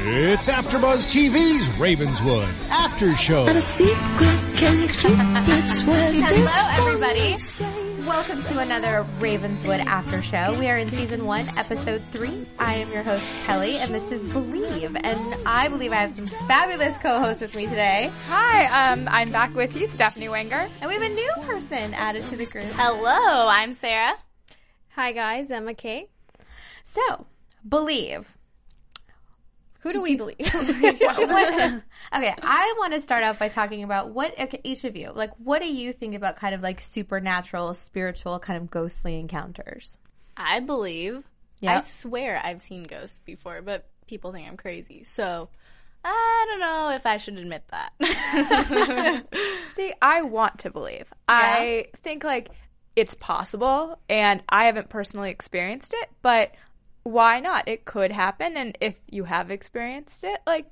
It's AfterBuzz TV's Ravenswood After Show. Not a secret, can you keep it? Hello, everybody. Welcome to another Ravenswood After Show. We are in season one, episode three. I am your host, Kelly, and this is Believe. And I believe I have some fabulous co-hosts with me today. Hi, um, I'm back with you, Stephanie Wenger. And we have a new person added to the group. Hello, I'm Sarah. Hi guys, Emma Kate. So, Believe. Who do we believe? Okay, I want to start off by talking about what okay, each of you like. What do you think about kind of like supernatural, spiritual, kind of ghostly encounters? I believe. Yeah. I swear I've seen ghosts before, but people think I'm crazy. So I don't know if I should admit that. See, I want to believe. I think like it's possible, and I haven't personally experienced it, but why not? It could happen, and if you have experienced it, like,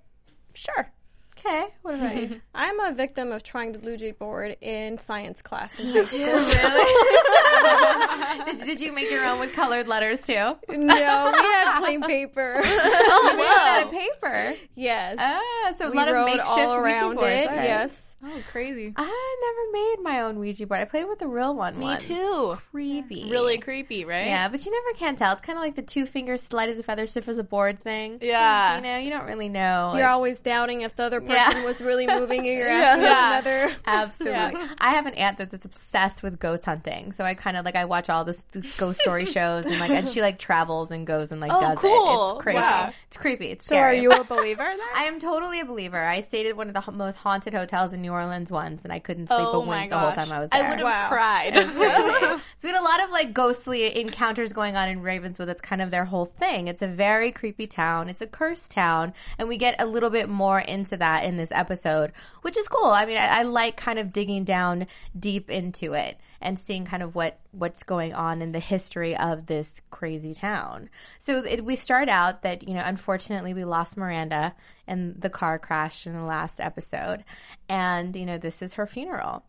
sure. Okay, what about you? I'm a victim of trying the Ouija board in science class in high school. did, did you make your own with colored letters too? no, we had plain paper. Oh, you made it out of paper. yes. Ah, so a we lot of wrote makeshift all Ouija around boards. it. All right. Yes. Oh, crazy. I never made my own Ouija board. I played with the real one. Me once. too. Creepy. Really creepy, right? Yeah, but you never can tell. It's kind of like the two fingers light as a feather, stiff as a board thing. Yeah. You know, you don't really know. You're like- always doubting if the other person Yeah. was really moving you. You're asking Yeah. another. Absolutely. I have an aunt that's obsessed with ghost hunting. So I kind of like I watch all this ghost story shows and like and she like travels and goes and like Oh, does it. cool. It's crazy. Wow. It's creepy. It's So, are you a believer then? I am totally a believer. I stayed at one of the most haunted hotels in New Orleans once, and I couldn't sleep Oh a wink the whole time I was there. I would have Wow. cried. so we had a lot of like ghostly encounters going on in Ravenswood. That's kind of their whole thing. It's a very creepy town. It's a cursed town, and we get a little bit more into that in this episode, which is cool. I mean, I, I like kind of digging down deep into it and seeing kind of what what's going on in the history of this crazy town. So it, we start out that you know, unfortunately, we lost Miranda in the car crash in the last episode, and you know, this is her funeral.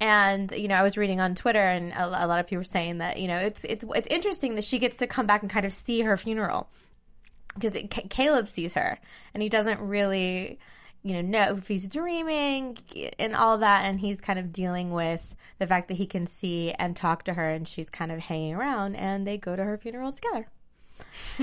And you know, I was reading on Twitter, and a, a lot of people were saying that you know it's it's it's interesting that she gets to come back and kind of see her funeral because Caleb sees her, and he doesn't really you know know if he's dreaming and all that, and he's kind of dealing with the fact that he can see and talk to her, and she's kind of hanging around, and they go to her funeral together.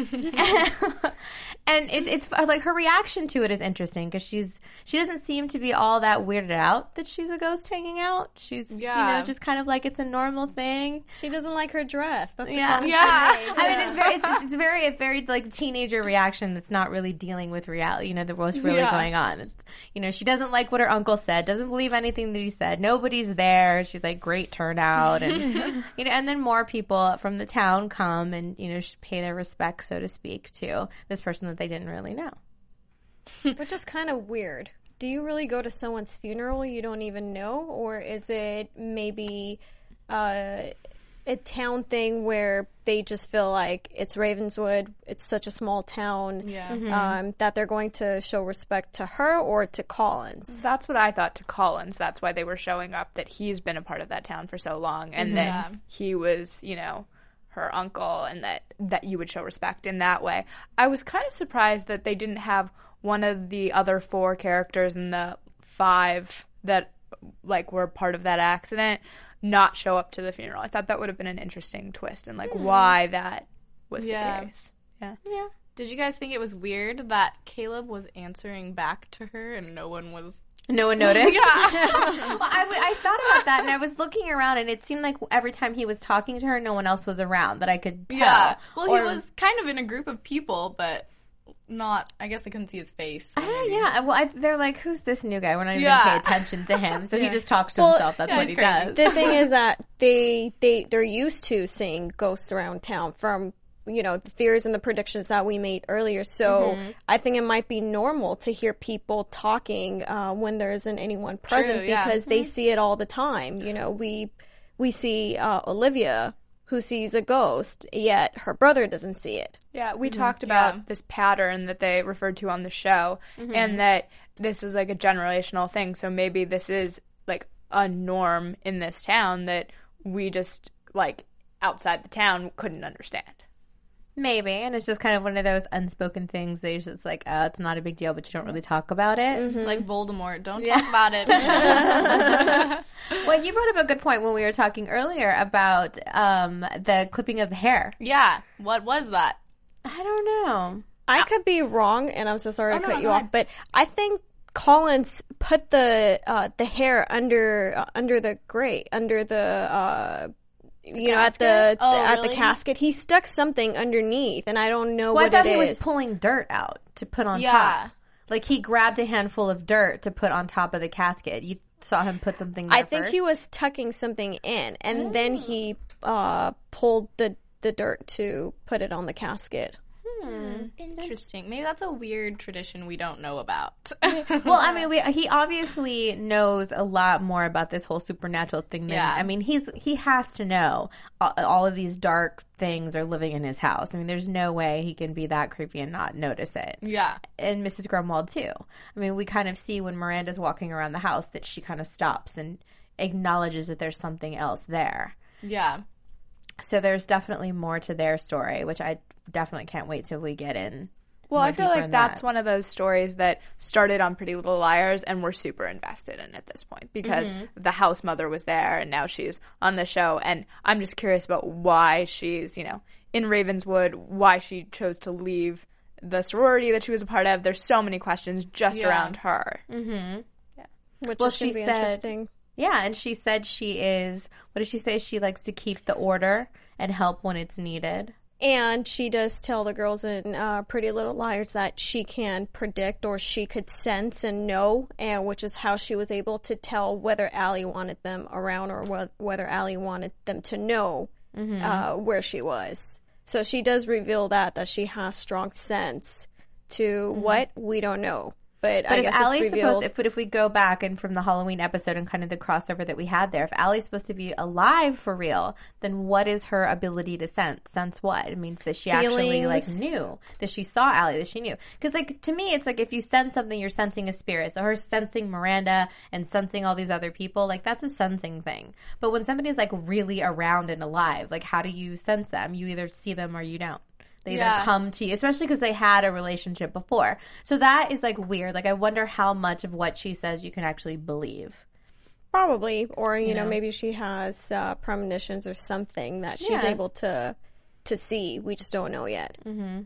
and it, it's uh, like her reaction to it is interesting because she's she doesn't seem to be all that weirded out that she's a ghost hanging out. She's you know just kind of like it's a normal thing. She doesn't like her dress. That's the Yeah, Yeah. she made. I mean, it's very, it's, it's very, a very like teenager reaction that's not really dealing with reality. You know, the what's really Yeah. going on. It's, you know, she doesn't like what her uncle said. Doesn't believe anything that he said. Nobody's there. She's like, great turnout, and you know, and then more people from the town come and you know sh- pay their respects, so to speak, to this person that they didn't really know. Which is kind of weird. Do you really go to someone's funeral you don't even know, or is it maybe uh, a town thing where they just feel like it's Ravenswood, it's such a small town, Yeah. um, that they're going to show respect to her or to Collins? That's what I thought to Collins. That's why they were showing up, that he's been a part of that town for so long, and that he was, you know, her uncle, and that, that you would show respect in that way. I was kind of surprised that they didn't have one of the other four characters in the five that, like, were part of that accident not show up to the funeral. I thought that would have been an interesting twist, and, like, hmm. why that was Yeah. the case. Yeah. Yeah. Did you guys think it was weird that Caleb was answering back to her and no one was? No one noticed. yeah. well, I, w- I thought about that, and I was looking around, and it seemed like every time he was talking to her, no one else was around that I could tell. Yeah. Well, Or- he was kind of in a group of people, but not. I guess they couldn't see his face. I don't know, yeah. Well, I, they're like, who's this new guy? We're not even Yeah. gonna pay attention to him. So he just talks to Well, himself. That's yeah, what he crazy. does. the thing is that they they they're used to seeing ghosts around town from you know the theories and the predictions that we made earlier so i think it might be normal to hear people talking uh, when there isn't anyone present yeah. because they see it all the time you know we we see uh, olivia who sees a ghost yet her brother doesn't see it Yeah, we talked about Yeah. this pattern that they referred to on the show, and that this is like a generational thing. So maybe this is like a norm in this town that we just like outside the town couldn't understand. Maybe, and it's just kind of one of those unspoken things that you're just like, oh, it's not a big deal, but you don't really talk about it. It's like Voldemort. Don't talk about it. Well, you brought up a good point when we were talking earlier about um, the clipping of the hair. yeah. What was that? I don't know. I could be wrong, and I'm so sorry to no, cut go you off, but I think Collins put the uh, the hair under uh, under the grate, under the uh, you know at the, Oh, at the casket. He stuck something underneath, and I don't know Well, I what thought it he was pulling dirt out to put on Yeah. top. Like he grabbed a handful of dirt to put on top of the casket. You saw him put something. There I think he was tucking something in, and then he uh, pulled the the dirt to put it on the casket. Hmm, mm, interesting. Maybe that's a weird tradition we don't know about. well, I mean, we, he obviously knows a lot more about this whole supernatural thing than Yeah. I mean, he's he has to know all, all of these dark things are living in his house. I mean, there's no way he can be that creepy and not notice it. yeah. And Mrs. Grunwald too. I mean, we kind of see when Miranda's walking around the house that she kind of stops and acknowledges that there's something else there. Yeah. So there's definitely more to their story, which I definitely can't wait till we get in. Well, I feel like that's that. one of those stories that started on Pretty Little Liars, and we're super invested in at this point because the house mother was there, and now she's on the show, and I'm just curious about why she's, you know, in Ravenswood, why she chose to leave the sorority that she was a part of. There's so many questions just Yeah. around her. Mm-hmm. Yeah. Which Well, is she said- interesting. Yeah, and she said she is. What did she say? She likes to keep the order and help when it's needed. And she does tell the girls in uh, Pretty Little Liars that she can predict or she could sense and know, and which is how she was able to tell whether Ali wanted them around or wh- whether Ali wanted them to know uh, where she was. So she does reveal that that she has strong sense to what we don't know, but, I if Ali's revealed. supposed, if, but if we go back and from the Halloween episode and kind of the crossover that we had there, if Ali's supposed to be alive for real, then what is her ability to sense? Sense what? It means that she actually like knew that she saw Ali, that she knew. Because like to me, it's like if you sense something, you're sensing a spirit. So her sensing Miranda and sensing all these other people, like that's a sensing thing. But when somebody's like really around and alive, like how do you sense them? You either see them or you don't. They either Yeah. come to you, especially because they had a relationship before. So that is like weird. Like I wonder how much of what she says you can actually believe. Probably, or you, know, maybe she has uh, premonitions or something that she's Yeah. able to to see. We just don't know yet. Mm-hmm.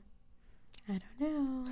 I don't know.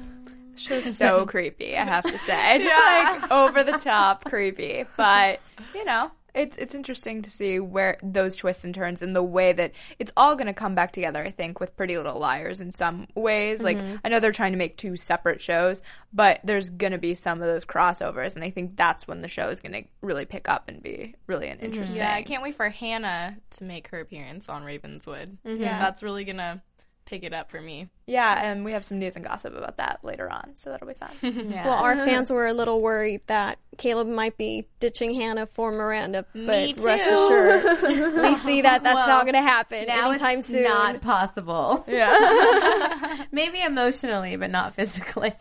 She's so creepy, I have to say. Just like over the top creepy. But, you know, it's it's interesting to see where those twists and turns and the way that it's all going to come back together, I think, with Pretty Little Liars in some ways. Like, mm-hmm. I know they're trying to make two separate shows, but there's going to be some of those crossovers. And I think that's when the show is going to really pick up and be really an mm-hmm. interesting. Yeah, I can't wait for Hanna to make her appearance on Ravenswood. Yeah. That's really going to pick it up for me. Yeah, and we have some news and gossip about that later on, so that'll be fun. Yeah. Well, our fans were a little worried that Caleb might be ditching Hanna for Miranda, but Me rest assured, we see that that's not going to happen now anytime it's soon. not possible. Yeah. Maybe emotionally, but not physically.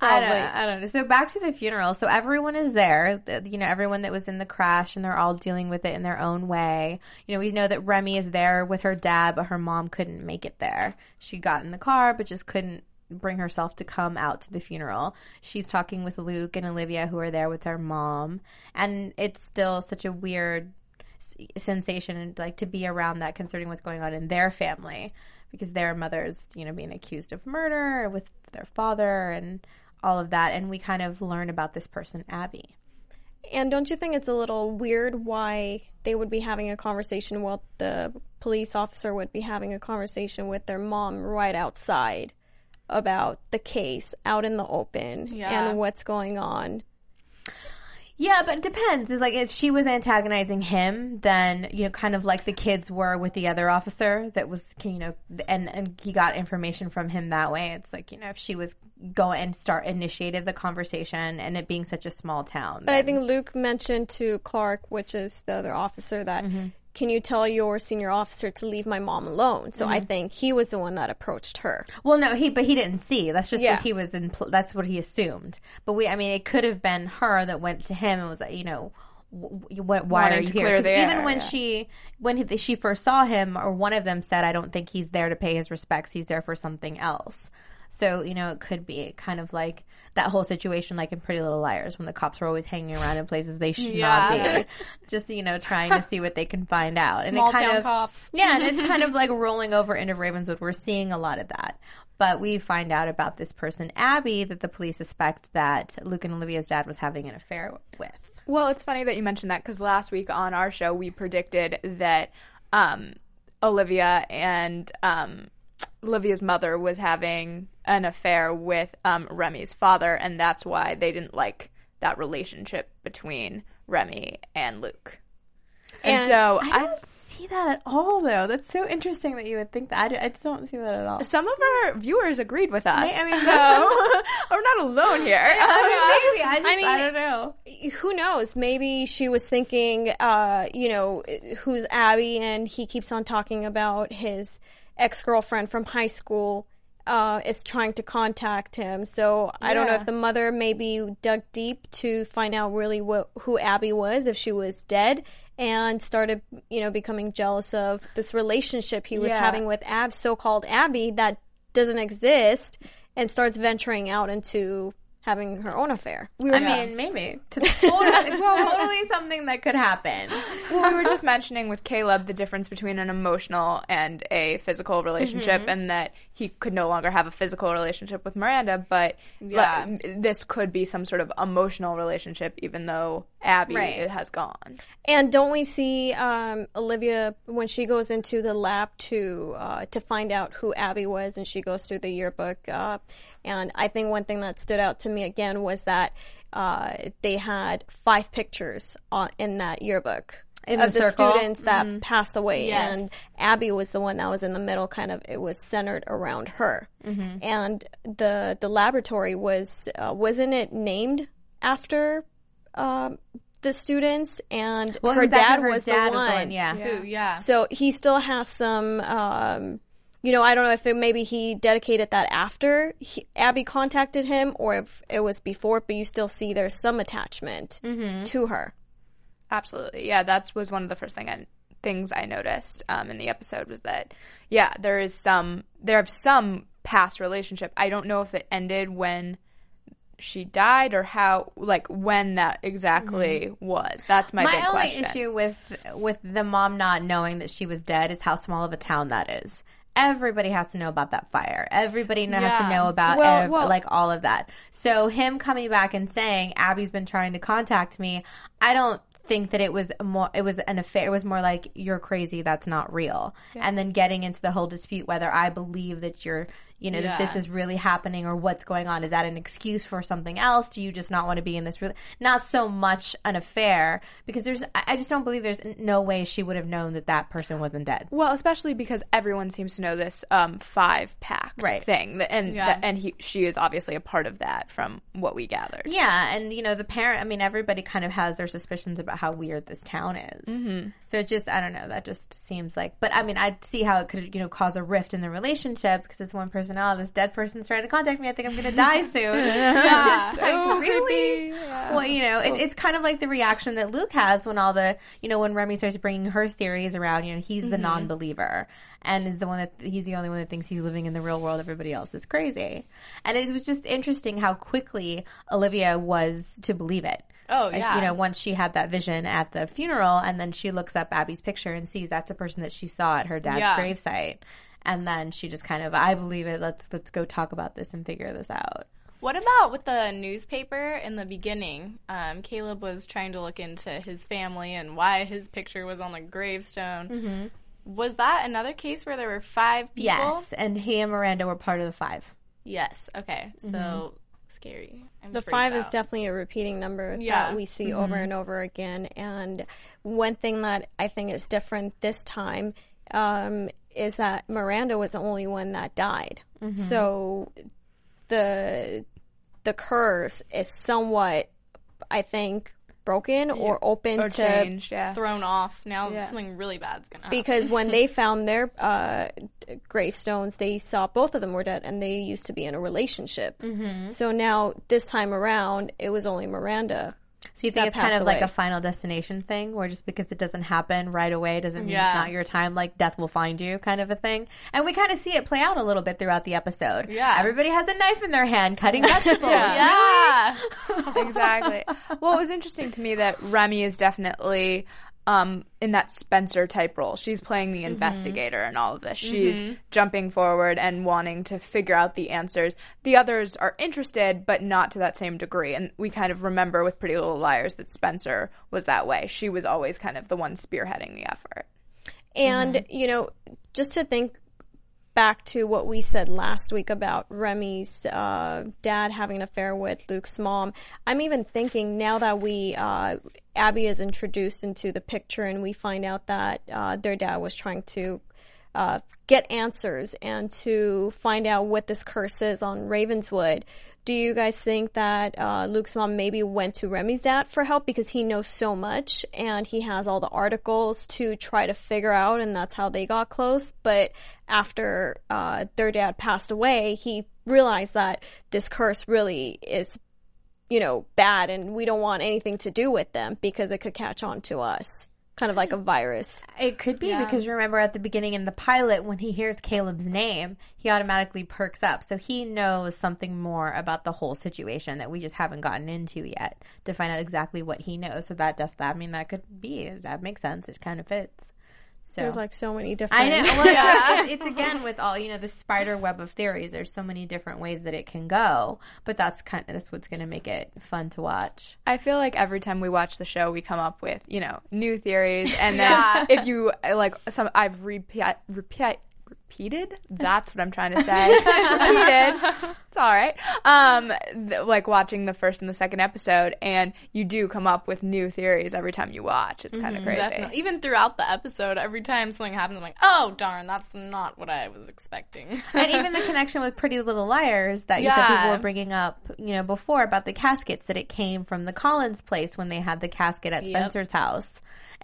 I don't, I don't know. So back to the funeral. So everyone is there. You know, everyone that was in the crash, and they're all dealing with it in their own way. You know, we know that Remy is there with her dad, but her mom couldn't make it there. She got in the car, but just couldn't bring herself to come out to the funeral. She's talking with Luke and Olivia, who are there with their mom, and it's still such a weird sensation like to be around that concerning what's going on in their family because their mother's you know being accused of murder with their father and all of that and we kind of learn about this person abby And don't you think it's a little weird why they would be having a conversation while the police officer would be having a conversation with their mom right outside about the case out in the open Yeah. and what's going on. Yeah, but it depends. It's like if she was antagonizing him, then you know, kind of like the kids were with the other officer that was, you know, and and he got information from him that way. It's like you know, if she was going and start initiated the conversation, and it being such a small town. But I think Luke mentioned to Clark, which is the other officer, that Mm-hmm. Can you tell your senior officer to leave my mom alone? So Mm-hmm. I think he was the one that approached her. Well, no, he but he didn't see. That's just Yeah. what he was in. pl- That's what he assumed. But we, I mean, it could have been her that went to him and was like, you know, what? Why Wanting are you here? clear 'Cause the even air, when yeah. she when he, she first saw him, or one of them said, "I don't think he's there to pay his respects. He's there for something else." So you know, it could be kind of like that whole situation, like in Pretty Little Liars, when the cops were always hanging around in places they should not be, just you know, trying to see what they can find out. Small and it kind town of, cops. yeah, and it's kind of like rolling over into Ravenswood. We're seeing a lot of that. But we find out about this person, Abby, that the police suspect that Luke and Olivia's dad was having an affair with. Well, it's funny that you mentioned that because last week on our show we predicted that um, Olivia and um, Olivia's mother was having an affair with um, Remy's father, and that's why they didn't like that relationship between Remy and Luke. And, And so I I, don't see that at all, though. That's so interesting that you would think that. I, do- I just don't see that at all. some of our viewers agreed with us. I mean, so we're not alone here. I mean, maybe. I, just, I, mean, don't know. Who knows? Maybe she was thinking, uh, you know, who's Abby, and he keeps on talking about his ex girlfriend from high school. Uh, is trying to contact him. So I don't know if the mother maybe dug deep to find out really what, who Abby was, if she was dead, and started, you know, becoming jealous of this relationship he was Yeah. having with Ab, so-called Abby, that doesn't exist, and starts venturing out into having her own affair. We I mean, maybe. Totally, totally something that could happen. well, we were just mentioning with Caleb the difference between an emotional and a physical relationship, Mm-hmm. and that he could no longer have a physical relationship with Miranda, but Yeah. but this could be some sort of emotional relationship, even though Abby Right. has gone. And don't we see um, Olivia when she goes into the lab to uh, to find out who Abby was, and she goes through the yearbook. Uh, and I think one thing that stood out to me again was that uh, they had five pictures on, in that yearbook. In of the the, students that passed away, Yes. and Abby was the one that was in the middle. Kind of, it was centered around her, and the the laboratory was uh, wasn't it named after um, the students? And Well, her exactly, dad her was dad the one. Yeah. Who? Yeah. So he still has some, um, you know, I don't know if it, maybe he dedicated that after he, Abby contacted him or if it was before, but you still see there's some attachment to her. Absolutely, yeah. That was one of the first thing I, things I noticed um, in the episode was that yeah, there is some there of some past relationship. I don't know if it ended when she died or how like when that exactly was. That's my, My big only question. issue with with the mom not knowing that she was dead is how small of a town that is. Everybody has to know about that fire. Everybody know, has to know about Well, ev- well- like all of that. So him coming back and saying Abby's been trying to contact me, I don't think that it was more it was an affair. It was more like you're crazy. That's not real. And then getting into the whole dispute whether I believe that you're you know that this is really happening or what's going on. Is that an excuse for something else? Do you just not want to be in this? Re- not so much an affair because there's. I I just don't believe there's no way she would have known that that person wasn't dead. Well, especially because everyone seems to know this um, five pack Right. thing, and Yeah. and he she is obviously a part of that from what we gathered. Yeah, and you know the parent. I mean, everybody kind of has their suspicions about how weird this town is. Mm-hmm. So it just, I don't know. That just seems like. But I mean, I see how it could, you know, cause a rift in the relationship because it's one person. Oh, this dead person's trying to contact me. I think I'm going to die soon. yeah, It's like, really? Well, you know, it, it's kind of like the reaction that Luke has when all the, you know, when Remy starts bringing her theories around. You know, he's the non-believer and is the one that he's the only one that thinks he's living in the real world. Everybody else is crazy. And it was just interesting how quickly Olivia was to believe it. Oh, yeah. You know, once she had that vision at the funeral, and then she looks up Abby's picture and sees that's a person that she saw at her dad's Yeah. gravesite. And then she just kind of, I believe it. Let's let's go talk about this and figure this out. What about with the newspaper in the beginning? Um, Caleb was trying to look into his family and why his picture was on the gravestone. Mm-hmm. Was that another case where there were five people? Yes, and he and Miranda were part of the five. Yes. Okay. So scary. I'm The freaked five is definitely a repeating number Yeah. that we see over and over again. And one thing that I think is different this time um, is that Miranda was the only one that died. So the the curse is somewhat, I think, broken or open Or to changed, yeah. thrown off. Now Yeah. something really bad's gonna happen. because when they found their uh, gravestones, they saw both of them were dead, and they used to be in a relationship. Mm-hmm. So now this time around, it was only Miranda. So you think it's kind passed of like a final destination thing, where just because it doesn't happen right away doesn't mean Yeah. it's not your time. Like death will find you, kind of a thing. And we kind of see it play out a little bit throughout the episode. Yeah. everybody has a knife in their hand cutting vegetables. yeah. exactly. Well, it was interesting to me that Remy is definitely um, in that Spencer type role. She's playing the mm-hmm. investigator in all of this. Mm-hmm. She's jumping forward and wanting to figure out the answers. The others are interested, but not to that same degree. And we kind of remember with Pretty Little Liars that Spencer was that way. She was always kind of the one spearheading the effort. And mm-hmm. you know, just to think back to what we said last week about Remy's uh, dad having an affair with Luke's mom, I'm even thinking now that we uh, Abby is introduced into the picture and we find out that uh, their dad was trying to. Uh, get answers and to find out what this curse is on Ravenswood. Do you guys think that uh, Luke's mom maybe went to Remy's dad for help because he knows so much and he has all the articles to try to figure out, and that's how they got close? But after uh, their dad passed away, he realized that this curse really is, you know, bad, and we don't want anything to do with them because it could catch on to us, kind of like a virus. It could be because remember at the beginning in the pilot when he hears Caleb's name, he automatically perks up. So he knows something more about the whole situation that we just haven't gotten into yet to find out exactly what he knows. So that def- I mean that could be that makes sense. It kind of fits. So There's like so many different. I know. Well, it's, it's again with all you know the spider web of theories. There's so many different ways that it can go, but that's kind of that's what's going to make it fun to watch. I feel like every time we watch the show, we come up with you know new theories, and then if you like some, I've repeat repeat repeated. That's what I'm trying to say. repeated. It's all right. Um, th- like watching the first and the second episode, and you do come up with new theories every time you watch. It's kind of crazy. Definitely. Even throughout the episode, every time something happens, I'm like, oh, darn, that's not what I was expecting. and even the connection with Pretty Little Liars that you said people were bringing up, you know, before about the caskets that it came from the Collins place when they had the casket at Spencer's house.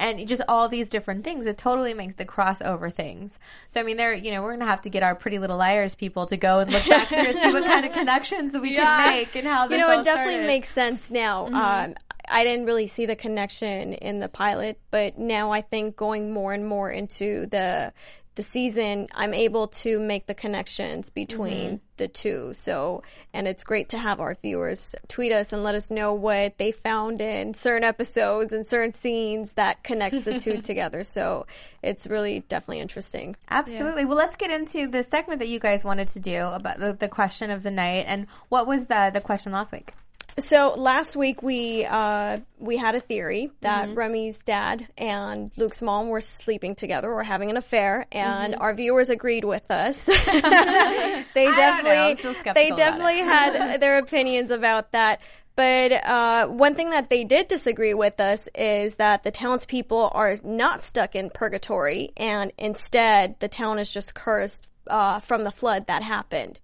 And just all these different things. It totally makes the crossover things. So I mean, there, you know, we're gonna have to get our Pretty Little Liars people to go and look back through and see what kind of connections that we can make and how you know, it definitely started. makes sense now. Um, I didn't really see the connection in the pilot, but now I think going more and more into the the season, I'm able to make the connections between mm-hmm. the two. So, and it's great to have our viewers tweet us and let us know what they found in certain episodes and certain scenes that connects the two together. So, it's really definitely interesting. Absolutely. Well, let's get into the segment that you guys wanted to do about the, the question of the night. And what was the the question last week? So last week we uh, we had a theory that Remy's dad and Luke's mom were sleeping together or having an affair, and our viewers agreed with us. they. Definitely they definitely had their opinions about that. But uh, one thing that they did disagree with us is that the townspeople are not stuck in purgatory, and instead the town is just cursed uh, from the flood that happened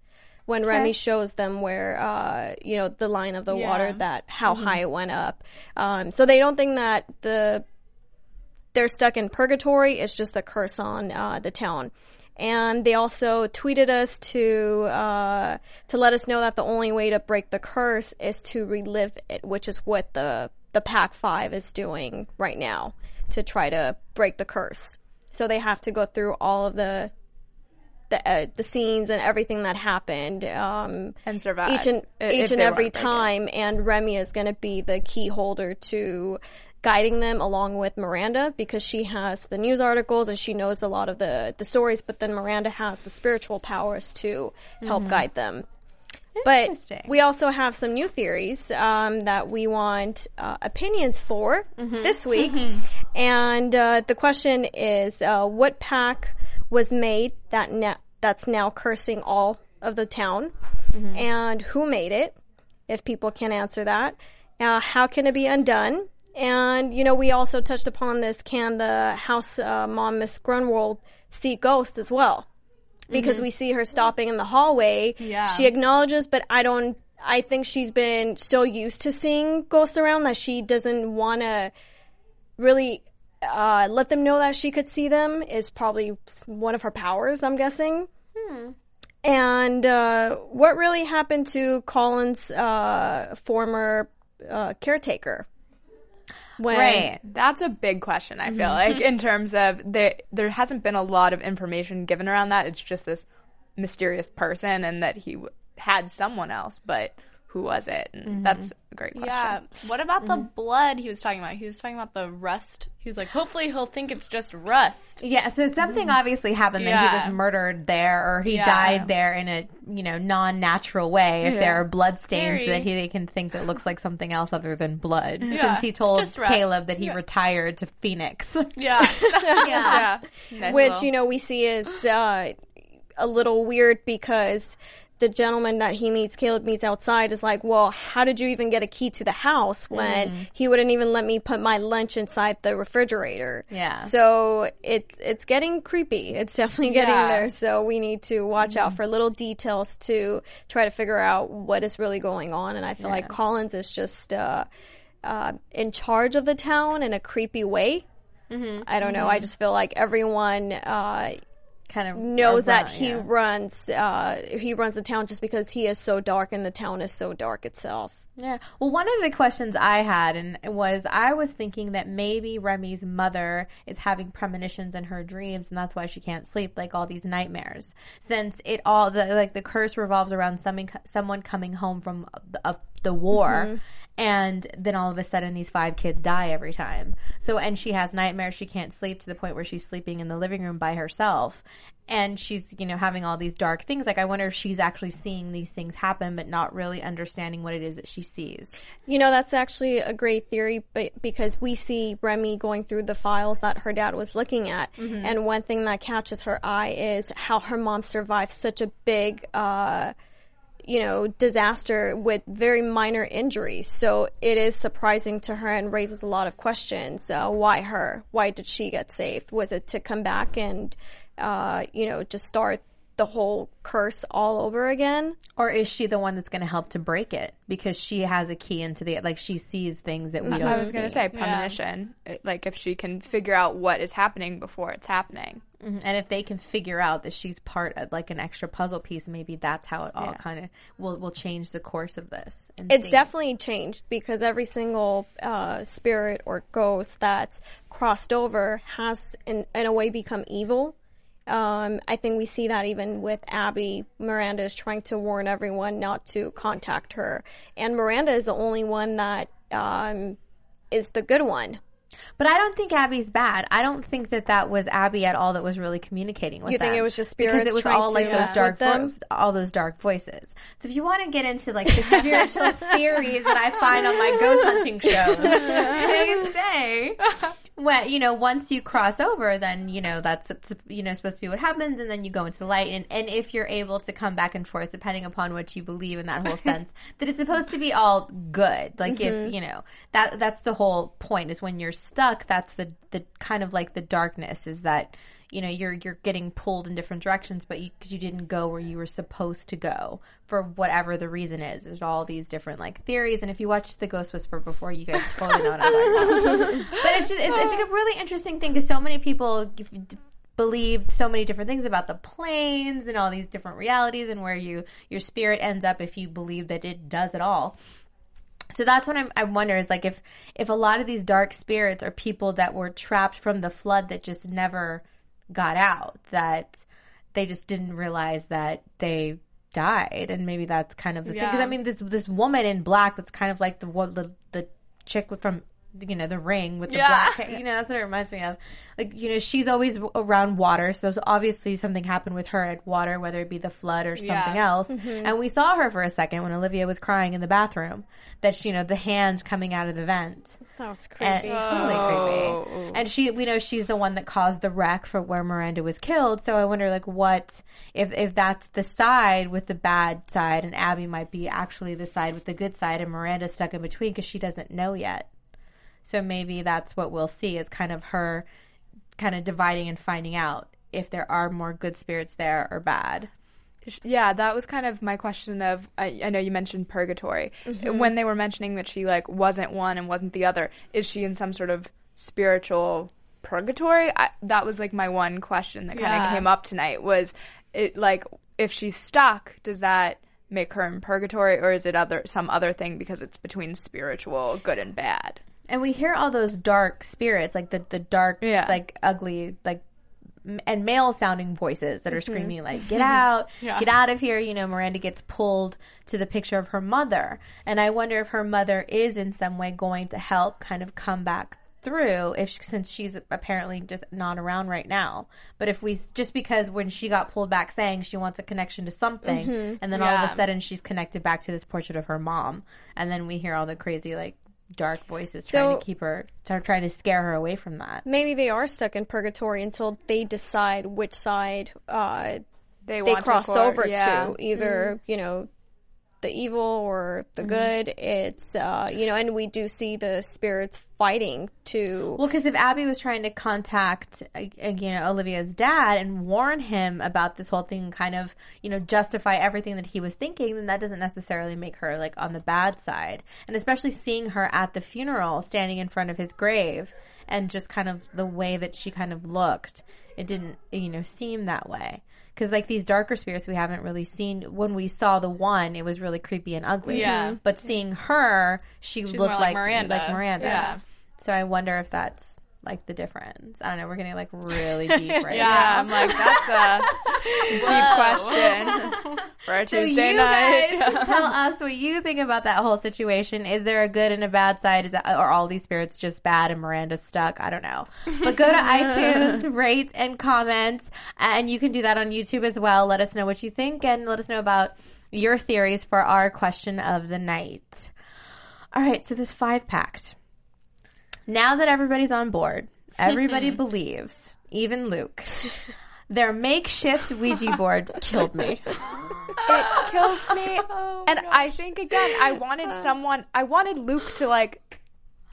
when Remy shows them where uh, you know the line of the water that how high it went up. Um, so they don't think that the they're stuck in purgatory. It's just a curse on uh, the town. And they also tweeted us to uh, to let us know that the only way to break the curse is to relive it, which is what the the Pack Five is doing right now to try to break the curse. So they have to go through all of the the uh, the scenes and everything that happened um, And survive, each and if each and every wanna break it. time. And Remy is going to be the key holder to guiding them along with Miranda because she has the news articles and she knows a lot of the the stories. But then Miranda has the spiritual powers to help guide them. But we also have some new theories um, that we want uh, opinions for this week. And uh, the question is uh, what pack was made that na- that's now cursing all of the town, and who made it? If people can answer that, uh, how can it be undone? And you know, we also touched upon this. Can the house uh, mom, Miss Grunwald, see ghosts as well? Because we see her stopping in the hallway. Yeah. She acknowledges, but I don't. I think she's been so used to seeing ghosts around that she doesn't want to really uh, let them know that she could see them. Is probably one of her powers. I'm guessing. And uh, what really happened to Collins' uh, former uh, caretaker? When Right. That's a big question. I feel like mm-hmm. in terms of there, there hasn't been a lot of information given around that. It's just this mysterious person, and that he w- had someone else, but who was it? And mm-hmm. that's a great question. Yeah. What about the mm-hmm. blood he was talking about? He was talking about the rust. He was like, hopefully he'll think it's just rust. Yeah, so something mm-hmm. obviously happened that he was murdered there or he Yeah. died there in a, you know, non-natural way if there are blood stains Scary. that he they can think that looks like something else other than blood. Yeah, Since he told. Caleb that he retired to Phoenix. Yeah. yeah. Nice which little- you know we see is uh, a little weird because the gentleman that he meets, Caleb meets outside, is like, "Well, how did you even get a key to the house when he wouldn't even let me put my lunch inside the refrigerator?" Yeah. So it's it's getting creepy. It's definitely getting Yeah. there. So we need to watch out for little details to try to figure out what is really going on. And I feel like Collins is just uh, uh, in charge of the town in a creepy way. I don't know. I just feel like everyone uh, kind of knows that he yeah. runs uh, he runs the town just because he is so dark and the town is so dark itself. Yeah. Well, one of the questions I had and was I was thinking that maybe Remy's mother is having premonitions in her dreams and that's why she can't sleep like all these nightmares. Since it all the like the curse revolves around someone someone coming home from the, of the war and then all of a sudden these five kids die every time. So and she has nightmares. She can't sleep to the point where she's sleeping in the living room by herself. And she's you know having all these dark things. Like i wonder if she's actually seeing these things happen but not really understanding what it is that she sees. You know, that's actually a great theory, but because we see Remy going through the files that her dad was looking at, and one thing that catches her eye is how her mom survived such a big, uh, you know, disaster with very minor injuries. So it is surprising to her and raises a lot of questions. Uh, why her? Why did she get saved? Was it to come back and, uh, you know, just start the whole curse all over again? or is she the one that's going to help to break it because she has a key into the like she sees things that we don't I was going to say premonition. It- Like if she can figure out what is happening before it's happening. Mhm. and if they can figure out that she's part of like an extra puzzle piece maybe that's how it all kind of will will change the course of this and It's see. definitely changed because every single uh, spirit or ghost that's crossed over has, in, in a way, become evil. Um, I think we see that even with Abby. Miranda is trying to warn everyone not to contact her, and Miranda is the only one that um, is the good one. But I don't think Abby's bad. I don't think that that was Abby at all that was really communicating with You think it was just because it was all like those dark vo- all those dark voices. So if you want to get into like the spiritual theories that I find on my ghost hunting show, they say when you know once you cross over, then you know that's you know supposed to be what happens, and then you go into the light, and and if you're able to come back and forth depending upon what you believe in that whole sense, that it's supposed to be all good. Like Mm-hmm. if you know that that's the whole point is when you're stuck. That's the the kind of like the darkness is that you know you're you're getting pulled in different directions but you because you didn't go where you were supposed to go for whatever the reason is there's all these different like theories and if you watched the ghost whisper before you guys totally know what i'm talking about but it's just it's, it's like a really interesting thing because so many people d- believe so many different things about the planes and all these different realities and where you your spirit ends up if you believe that it does it all so that's what I'm, I wonder is like if if a lot of these dark spirits are people that were trapped from the flood that just never got out that they just didn't realize that they died. And maybe that's kind of the thing. Because I mean this this woman in black that's kind of like the the, the chick from you know, the ring with the Yeah. black hair. You know, that's what it reminds me of. Like, you know, she's always around water, so obviously something happened with her at water, whether it be the flood or something Yeah. else. Mm-hmm. And we saw her for a second when Olivia was crying in the bathroom. That she, you know, the hand coming out of the vent. That was And creepy. it's totally creepy. Oh. And she, we know she's the one that caused the wreck for where Miranda was killed. So I wonder, like, what if if that's the side with the bad side, and Abby might be actually the side with the good side, and Miranda's stuck in between because she doesn't know yet. So maybe that's what we'll see is kind of her, kind of dividing and finding out if there are more good spirits there or bad. Yeah, that was kind of my question of I, I know you mentioned purgatory. Mm-hmm. When they were mentioning that she like wasn't one and wasn't the other, is she in some sort of spiritual purgatory? I, that was like my one question that kind of Yeah. came up tonight was it like if she's stuck, does that make her in purgatory or is it other some other thing because it's between spiritual good and bad? And we hear all those dark spirits, like the the dark, Yeah. like ugly, like and male sounding voices that are mm-hmm. screaming like get mm-hmm. out get out of here you know miranda gets pulled to the picture of her mother. And i wonder if her mother is in some way going to help kind of come back through if since she's apparently just not around right now. But if we just because when she got pulled back saying she wants a connection to something mm-hmm. and then all of a sudden she's connected back to this portrait of her mom. And then we hear all the crazy like dark voices trying to keep her try- trying to scare her away from that Maybe they are stuck in purgatory until they decide which side uh, They, they want cross court- over yeah. to either you know the evil or the good it's uh you know and we do see the spirits fighting to Well, because if Abby was trying to contact, uh, you know, Olivia's dad and warn him about this whole thing, and kind of, you know, justify everything that he was thinking, then that doesn't necessarily make her like on the bad side. And especially seeing her at the funeral, standing in front of his grave, and just kind of the way that she kind of looked, it didn't, you know, seem that way. Because like these darker spirits we haven't really seen. When we saw the one, it was really creepy and ugly. Yeah. But seeing her, she looked like like Miranda. Like Miranda. Yeah. So I wonder if that's like the difference. I don't know. We're getting like really deep right now. Yeah, now. I'm like that's a deep question for a So Tuesday you night. guys tell us what you think about that whole situation. Is there a good and a bad side? Is that, are all these spirits just bad and Miranda's stuck? I don't know. But go to iTunes, rate and comment, and you can do that on YouTube as well. Let us know what you think and let us know about your theories for our question of the night. All right, so this five packed. Now that everybody's on board, everybody believes, even Luke. Their makeshift Ouija board killed me. it killed me. Oh and I think again, I wanted uh. someone. I wanted Luke to like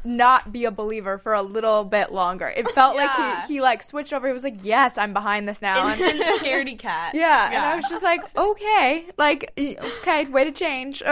not be a believer for a little bit longer. It felt Yeah. like he, he like switched over. He was like, "Yes, I'm behind this now." And- Instant scaredy cat. yeah, and I was just like, "Okay, like, okay, way to change."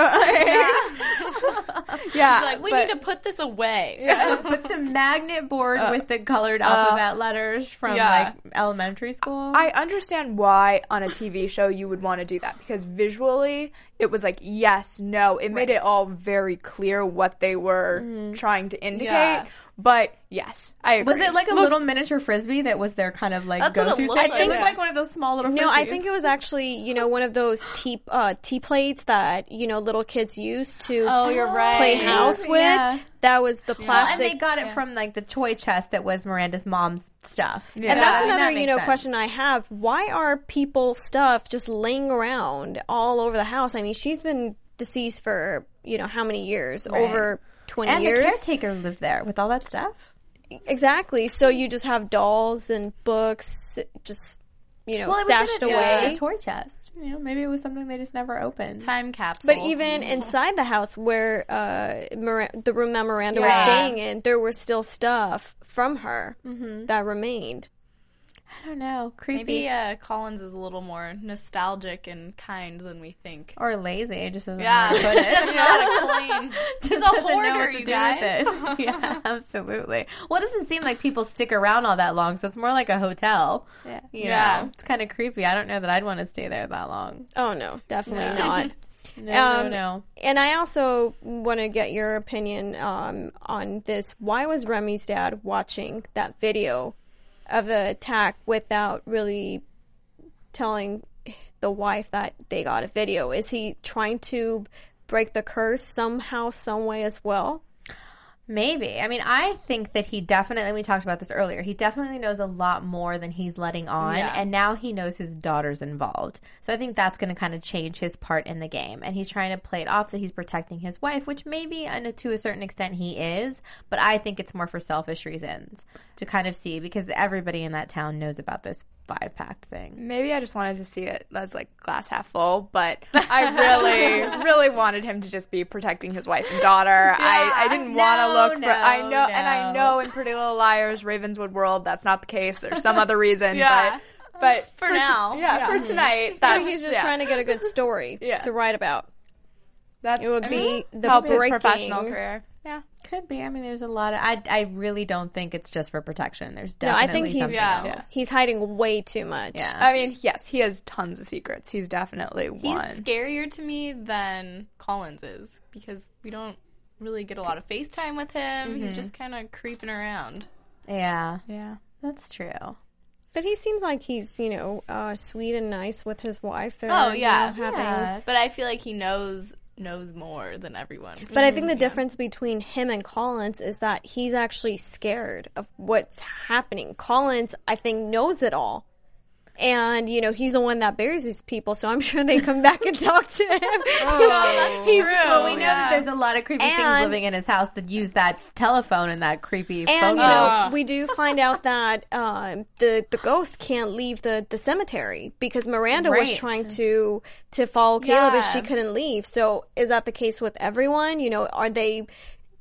yeah, It's like we but- need to put this away. Put the magnet board uh, with the colored alphabet uh, letters from yeah. like elementary school. I understand why on a TV show you would want to do that because visually it was like yes, no. It made it all very clear what they were mm-hmm. trying to indicate. Yeah. But yes, I agree. was it like a little miniature frisbee that was their kind of like That's what it go-to looked thing? like, It looked yeah. like one of those small little. no i frisbees. think it was actually you know one of those tea uh tea plates that you know little kids use to Oh, you're right. play house with Yeah. that was the Well, and plastic they got it from like the toy chest that was Miranda's mom's stuff. Yeah. And that's Yeah. another, That you know, sense. question I have. Why are people stuff just laying around all over the house? I mean, she's been deceased for, you know, how many years? Over 20 And the years? caretaker lived there with all that stuff. Exactly. So you just have dolls and books just, you know, Well, stashed in a, it was in away. a toy chest. You know, maybe it was something they just never opened. Time capsule. But even inside the house where uh, Mir- the room that Miranda Yeah. was staying in, there was still stuff from her that remained. I don't know, creepy maybe uh, Collins is a little more nostalgic and kind than we think. or lazy. Just doesn't Yeah, know where to put it. He's not a clean. He's a hoarder, you guys. yeah, absolutely. Well, it doesn't seem like people stick around all that long, so it's more like a hotel. Yeah. You Yeah. know, it's kind of creepy. I don't know that I'd want to stay there that long. Oh, no, definitely not. No, Um, no, no. And I also want to get your opinion um, on this. Why was Remy's dad watching that video of the attack without really telling the wife that they got a video? Is he trying to break the curse somehow, some way as well? Maybe. I mean, I think that he definitely, we talked about this earlier, he definitely knows a lot more than he's letting on. Yeah. And now he knows his daughter's involved. So I think that's going to kind of change his part in the game. And he's trying to play it off that he's protecting his wife, which maybe uh, and to a certain extent he is. But I think it's more for selfish reasons to kind of see because everybody in that town knows about this five pack thing. Maybe I just wanted to see it as like glass half full, but I really, really wanted him to just be protecting his wife and daughter. I, I didn't want to no, look for. I no, know, and I know in Pretty Little Liars, Ravenswood World, that's not the case. There's some other reason, Yeah. but but For t- now. yeah, Yeah. for tonight, But that's he's just yeah, trying to get a good story Yeah. to write about. That It would be the help his breaking- professional career. Yeah. Could be. I mean, there's a lot of. I, I really don't think it's just for protection. There's definitely. No, I think he's Yeah. else. he's hiding way too much. Yeah. I mean, yes, he has tons of secrets. He's definitely He's one. He's scarier to me than Collins is because we don't really get a lot of FaceTime with him. He's just kind of creeping around. Yeah, Yeah. that's true. But he seems like he's, you know, uh, sweet and nice with his wife. They're, Oh, you yeah. know, having- Yeah. But I feel like he knows knows more than everyone. But I think the difference between him and Collins is that he's actually scared of what's happening. Collins, I think, knows it all. And, you know, he's the one that buries these people, so I'm sure they come back and talk to him. that's true. Well, we know that there's a lot of creepy things living in his house that use that telephone and that creepy phone. And you know, we do find out that um, the the ghost can't leave the, the cemetery because Miranda was trying to to follow Caleb and she couldn't leave. So is that the case with everyone? You know, are they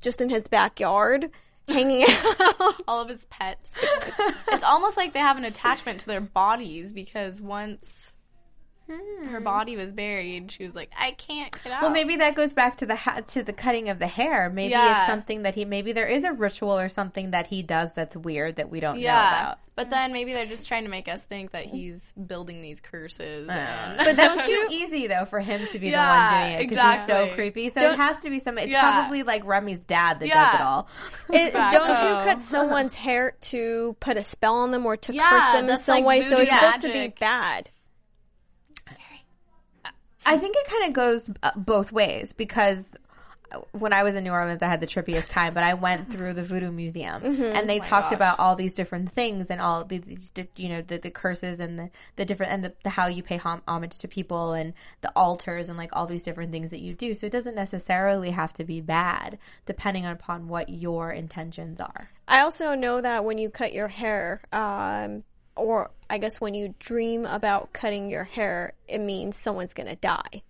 just in his backyard hanging out? all of his pets. it's almost like they have an attachment to their bodies because once her hmm. body was buried, she was like, "I can't get out." Well, maybe that goes back to the ha- to the cutting of the hair. Maybe Yeah. it's something that he maybe there is a ritual or something that he does that's weird that we don't know about. But then maybe they're just trying to make us think that he's building these curses. Uh. and- But that's too easy though for him to be the one doing it because he's so creepy. So Don't- it has to be some. It's Yeah. probably like Remy's dad that does it all. It, don't you Oh. cut someone's hair to put a spell on them or to Yeah, curse them in some like way? So voodoo it's supposed to be bad. I think it kind of goes uh, both ways because when I was in New Orleans, I had the trippiest time, but I went through the Voodoo Museum and they talked about all these different things and all the- these, you know, the, the curses and the, the different, and the, the how you pay hom- homage to people and the altars and like all these different things that you do. So it doesn't necessarily have to be bad depending upon what your intentions are. I also know that when you cut your hair, um, or I guess when you dream about cutting your hair, it means someone's gonna die.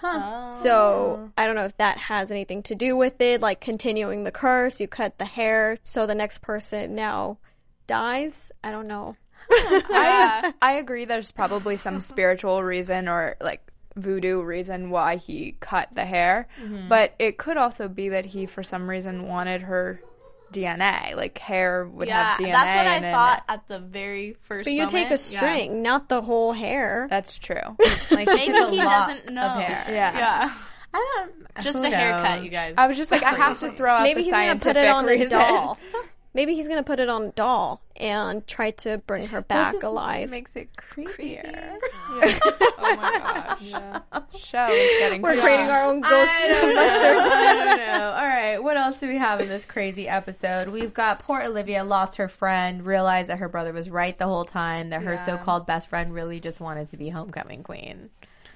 Huh? So I don't know if that has anything to do with it, like continuing the curse. You cut the hair, so the next person now dies. I don't know. I, I agree. There's probably some spiritual reason or like voodoo reason why he cut the hair, mm-hmm. but it could also be that he, for some reason, wanted her DNA. Like hair would yeah, have DNA. that's what I in it. thought at the very first. But you take a moment. string, not the whole hair. That's true. Like Maybe he doesn't of know. hair. Yeah. Yeah, I don't. just who a haircut, you guys. I was just like, I have to throw out Maybe the he's gonna put it on reason. a doll. Maybe he's gonna put it on doll and try to bring her That back just alive. Makes it creepier. oh my gosh. Yeah. Show is getting We're creating our own ghost I don't know. I don't know. All right, what else do we have in this crazy episode? We've got poor Olivia lost her friend, realized that her brother was right the whole time, that her so-called best friend really just wanted to be homecoming queen,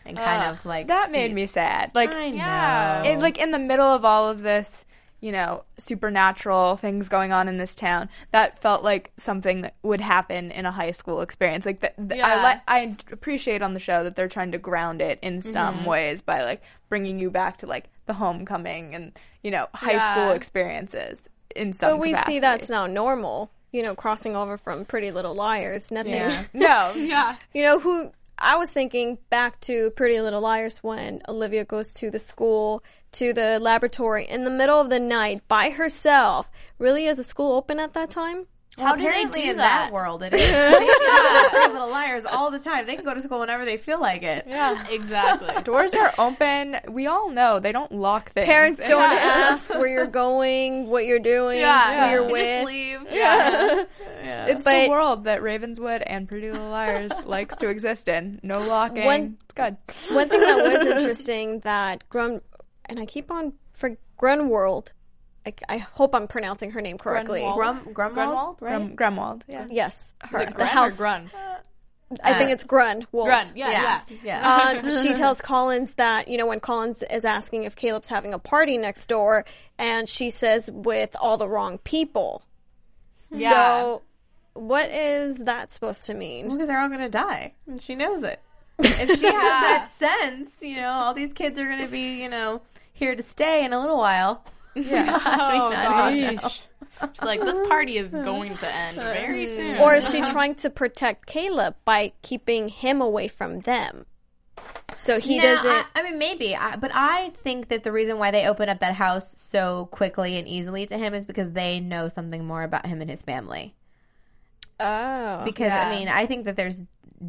and kind of like That made me sad. Like I know. Yeah. it, like in the middle of all of this, you know, supernatural things going on in this town, that felt like something that would happen in a high school experience. Like that, I Yeah. let I appreciate on the show that they're trying to ground it in some Mm-hmm. ways by like bringing you back to like the homecoming and you know high Yeah. school experiences in some. But we see that's now normal. You know, crossing over from Pretty Little Liars, nothing. Yeah. no, Yeah. You know who? I was thinking back to Pretty Little Liars when Olivia goes to the school to the laboratory in the middle of the night by herself. Really, is the school open at that time? How do they Apparently do in that? that world it is. They do Pretty little liars all the time. They can go to school whenever they feel like it. yeah. Exactly. Doors are open. We all know they don't lock things. Parents don't Yeah. ask where you're going, what you're doing, Yeah. who you're You with. Just leave. Yeah. It's But- the world that Ravenswood and Pretty Little Liars likes to exist in. No locking. One- it's good. One thing that was interesting that Grun and I keep on for Grunwald. I, I hope I'm pronouncing her name correctly. Grunwald? Grum, Grumwald, Grunwald? right? Grum, Grumwald, yeah. Yes, her. Is it the Grun or house. Grun? I think it's Grun. Wolf. Grun. Yeah, Yeah, yeah. yeah. um, she tells Collins that, you know, when Collins is asking if Caleb's having a party next door, and she says with all the wrong people. Yeah. So, what is that supposed to mean? because they're all going to die, and she knows it. If she has that sense, you know, all these kids are going to be, you know, here to stay in a little while. Yeah. I don't. Oh, She's like, this party is going to end very soon. Or is she trying to protect Caleb by keeping him away from them? So he No, doesn't. I, I mean, maybe, I, but I think that the reason why they open up that house so quickly and easily to him is because they know something more about him and his family. oh. Because Yeah. I mean, I think that there's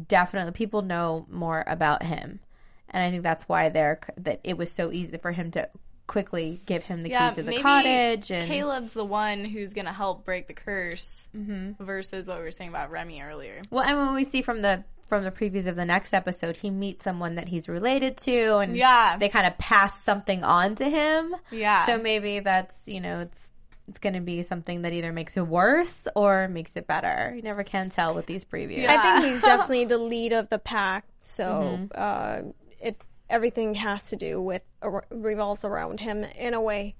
definitely people know more about him, and I think that's why they're that it was so easy for him to quickly give him the yeah, keys to the maybe cottage and Caleb's the one who's gonna help break the curse versus what we were saying about Remy earlier. well, and when we see from the from the previews of the next episode, he meets someone that he's related to, and Yeah. they kind of pass something on to him. Yeah. So maybe that's you know it's it's going to be something that either makes it worse or makes it better. You never can tell with these previews. Yeah. I think he's definitely the lead of the pack. So Mm-hmm. uh, it everything has to do with ar- revolves around him in a way.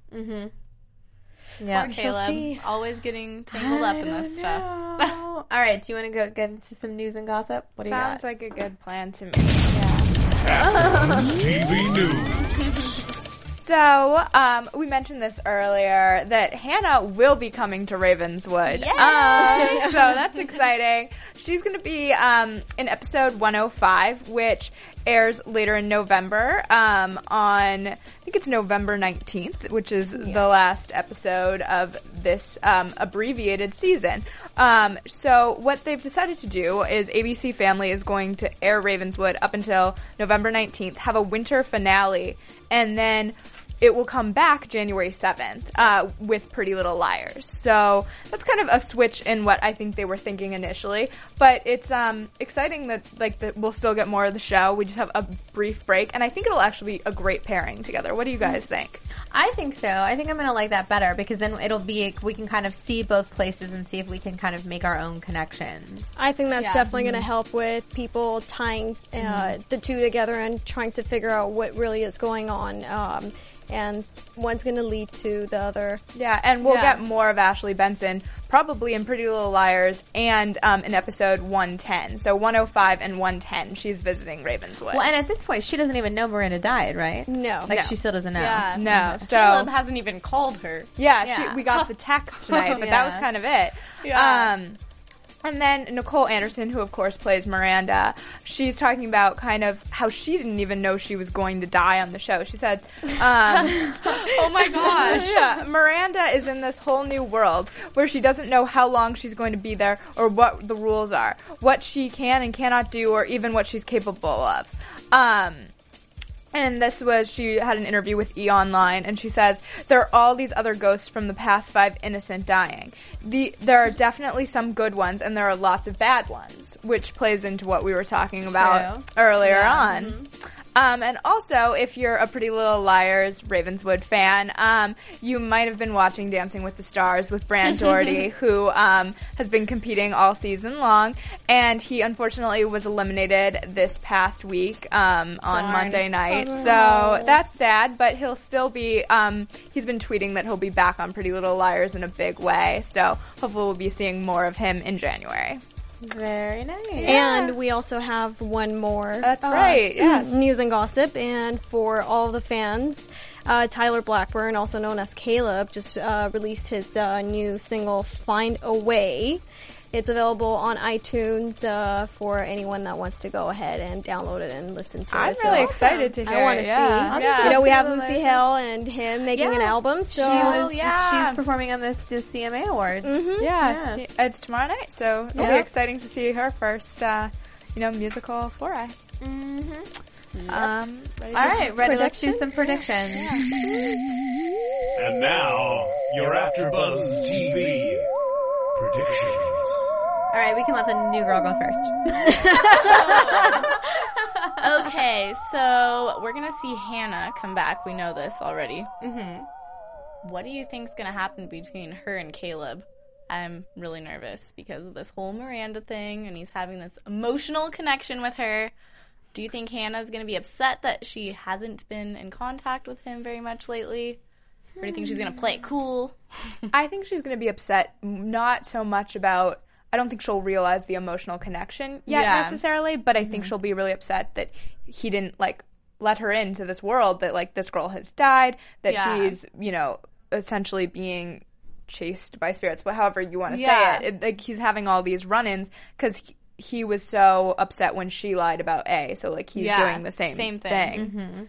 Yeah. Poor Caleb, always getting tangled up in this stuff. All right. Do you want to go get into some news and gossip? What do you Sounds got? like a good plan to me. TV News. So, um, we mentioned this earlier that Hanna will be coming to Ravenswood. Um, so that's exciting. She's going to be um, in episode 105, which airs later in November um, on, I think it's November 19th, which is the last episode of this um, abbreviated season. Um, so what they've decided to do is ABC Family is going to air Ravenswood up until November 19th, have a winter finale, and then it will come back January 7th uh, with Pretty Little Liars. So that's kind of a switch in what I think they were thinking initially. But it's um, exciting that like that we'll still get more of the show. We just have a brief break, and I think it'll actually be a great pairing together. What do you guys think? I think so. I think I'm going to like that better because then it'll be we can kind of see both places and see if we can kind of make our own connections. I think that's Yeah. definitely going to help with people tying uh, the two together and trying to figure out what really is going on. Um, and one's going to lead to the other. Yeah, and we'll Yeah. get more of Ashley Benson probably in Pretty Little Liars and um, in episode 110. So 105 and 110, she's visiting Ravenswood. Well, and at this point, she doesn't even know Miranda died, right? No. Like No. she still doesn't know. Yeah. no, so Caleb hasn't even called her. Yeah, Yeah. She, we got the text tonight, but that was kind of it. Yeah. Um, and then Nicole Anderson, who of course plays Miranda, she's talking about kind of how she didn't even know she was going to die on the show. She said, um, Oh my gosh. yeah, Miranda is in this whole new world where she doesn't know how long she's going to be there or what the rules are, what she can and cannot do, or even what she's capable of. Um, and this was, she had an interview with E! Online, and she says, there are all these other ghosts from the past five innocent dying. The, there are definitely some good ones, and there are lots of bad ones, which plays into what we were talking about True. earlier on. Mm-hmm. Um, and also, if you're a Pretty Little Liars Ravenswood fan, um, you might have been watching Dancing with the Stars with Brant Daugherty, who um, has been competing all season long, and he unfortunately was eliminated this past week um, on Darn. Monday night. So that's sad, but he'll still be. Um, he's been tweeting that he'll be back on Pretty Little Liars in a big way. So hopefully, we'll be seeing more of him in January. Very nice. And we also have one more. That's right, yes. News and gossip. And for all the fans, uh, Tyler Blackburn, also known as Caleb, just uh, released his uh, new single, Find a Way. It's available on iTunes uh, for anyone that wants to go ahead and download it and listen to it. I'm really So excited to hear. I want to yeah. see. Yeah. You know, we have Absolutely. Lucy Hale and him making an album. So she was, yeah. she's performing on the, the CMA Awards. Yeah, Yeah. see- it's tomorrow night, so it'll be exciting to see her first, uh, you know, musical foray. Mm-hmm. Um, ready to- ready? Let's do some predictions. And now, your AfterBuzz TV predictions. All right, we can let the new girl go first. Okay, so we're gonna see Hanna come back. We know this already. Mm-hmm. what do you think's gonna happen between her and Caleb? I'm really nervous because of this whole Miranda thing, and he's having this emotional connection with her. Do you think Hanna's gonna be upset that she hasn't been in contact with him very much lately? Or do you think she's gonna play it cool? I think she's going to be upset, not so much about. I don't think she'll realize the emotional connection yet Yeah. necessarily, but I think mm-hmm. she'll be really upset that he didn't like let her into this world. That like this girl has died. That Yeah. he's you know essentially being chased by spirits, but however you want to Yeah. say it, it, like he's having all these run-ins because. He, he was so upset when she lied about A, so like he's doing the same same thing. thing. Mm-hmm.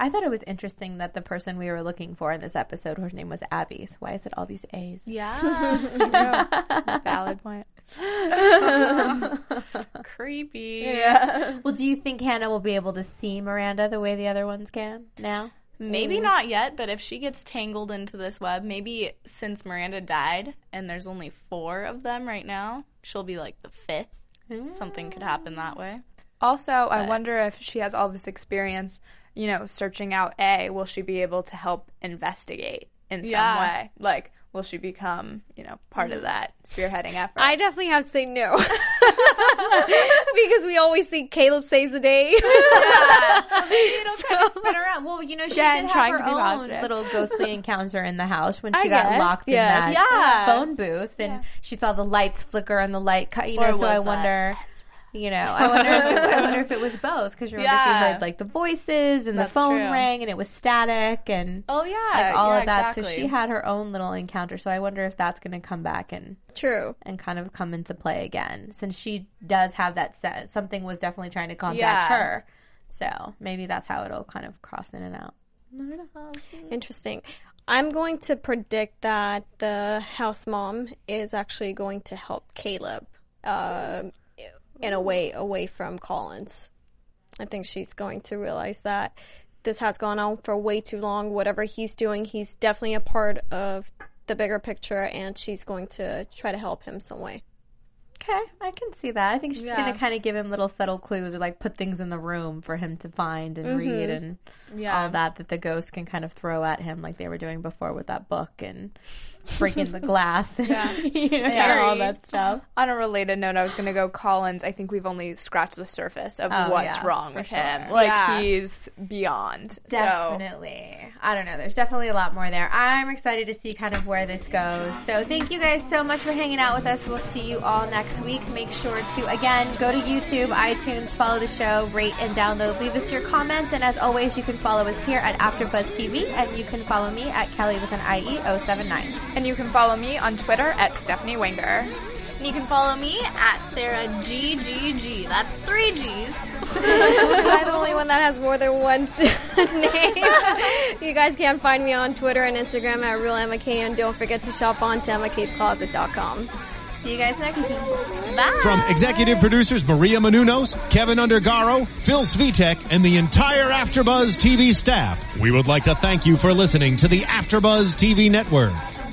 I thought it was interesting that the person we were looking for in this episode, her name was Abby. So why is it all these A's? Yeah. Valid point. Creepy. Yeah. Well, do you think Hanna will be able to see Miranda the way the other ones can now? Maybe mm. not yet, but if she gets tangled into this web, maybe since Miranda died and there's only four of them right now, she'll be like the fifth. Something could happen that way. Also, I wonder if she has all this experience, you know, searching out A, will she be able to help investigate in some Yeah. way? Like, will she become, you know, part of that spearheading effort? I definitely have to say no. because we always think Caleb saves the day. you know, kind of spin around. Well, you know, she Jen did have her own positive. little ghostly encounter in the house when she I got guess, locked yes. in that Yeah. phone booth, and she saw the lights flicker and the light cut. You know, Or so I that wonder. You know, I wonder. If it, I wonder if it was both because remember she heard like the voices and That's the phone true. rang and it was static and Oh yeah, like all yeah, of that. So she had her own little encounter. So I wonder if that's going to come back and True. and kind of come into play again since she does have that set. Something was definitely trying to contact Yeah. her. So maybe that's how it'll kind of cross in and out. Interesting. I'm going to predict that the house mom is actually going to help Caleb uh, in a mm-hmm. way away from Collins. I think she's going to realize that this has gone on for way too long. Whatever he's doing, he's definitely a part of the bigger picture, and she's going to try to help him some way. Okay, I can see that. I think she's Yeah. going to kind of give him little subtle clues or like put things in the room for him to find and read mm-hmm. and Yeah. all that that the ghost can kind of throw at him like they were doing before with that book and breaking the glass you know, all that stuff. On a related note, I was going to go Collins. I think we've only scratched the surface of Oh, what's yeah, wrong with sure. him. Like, Yeah. he's beyond. So, Definitely. I don't know. There's definitely a lot more there. I'm excited to see kind of where this goes. So thank you guys so much for hanging out with us. We'll see you all next week. Make sure to, again, go to YouTube, iTunes, follow the show, rate and download. Leave us your comments. And as always, you can follow us here at AfterBuzz TV and you can follow me at Kelly with an IE 079. And you can follow me on Twitter at Stephanie Winger. And you can follow me at Sarah GGG. That's three G's. I'm the only one that has more than one name. you guys can find me on Twitter and Instagram at Real Emma K, and don't forget to shop on TemmaK'sCloset.com. See you guys next week. Bye. From executive producers Maria Menounos, Kevin Undergaro, Phil Svitek, and the entire AfterBuzz TV staff, we would like to thank you for listening to the AfterBuzz TV network.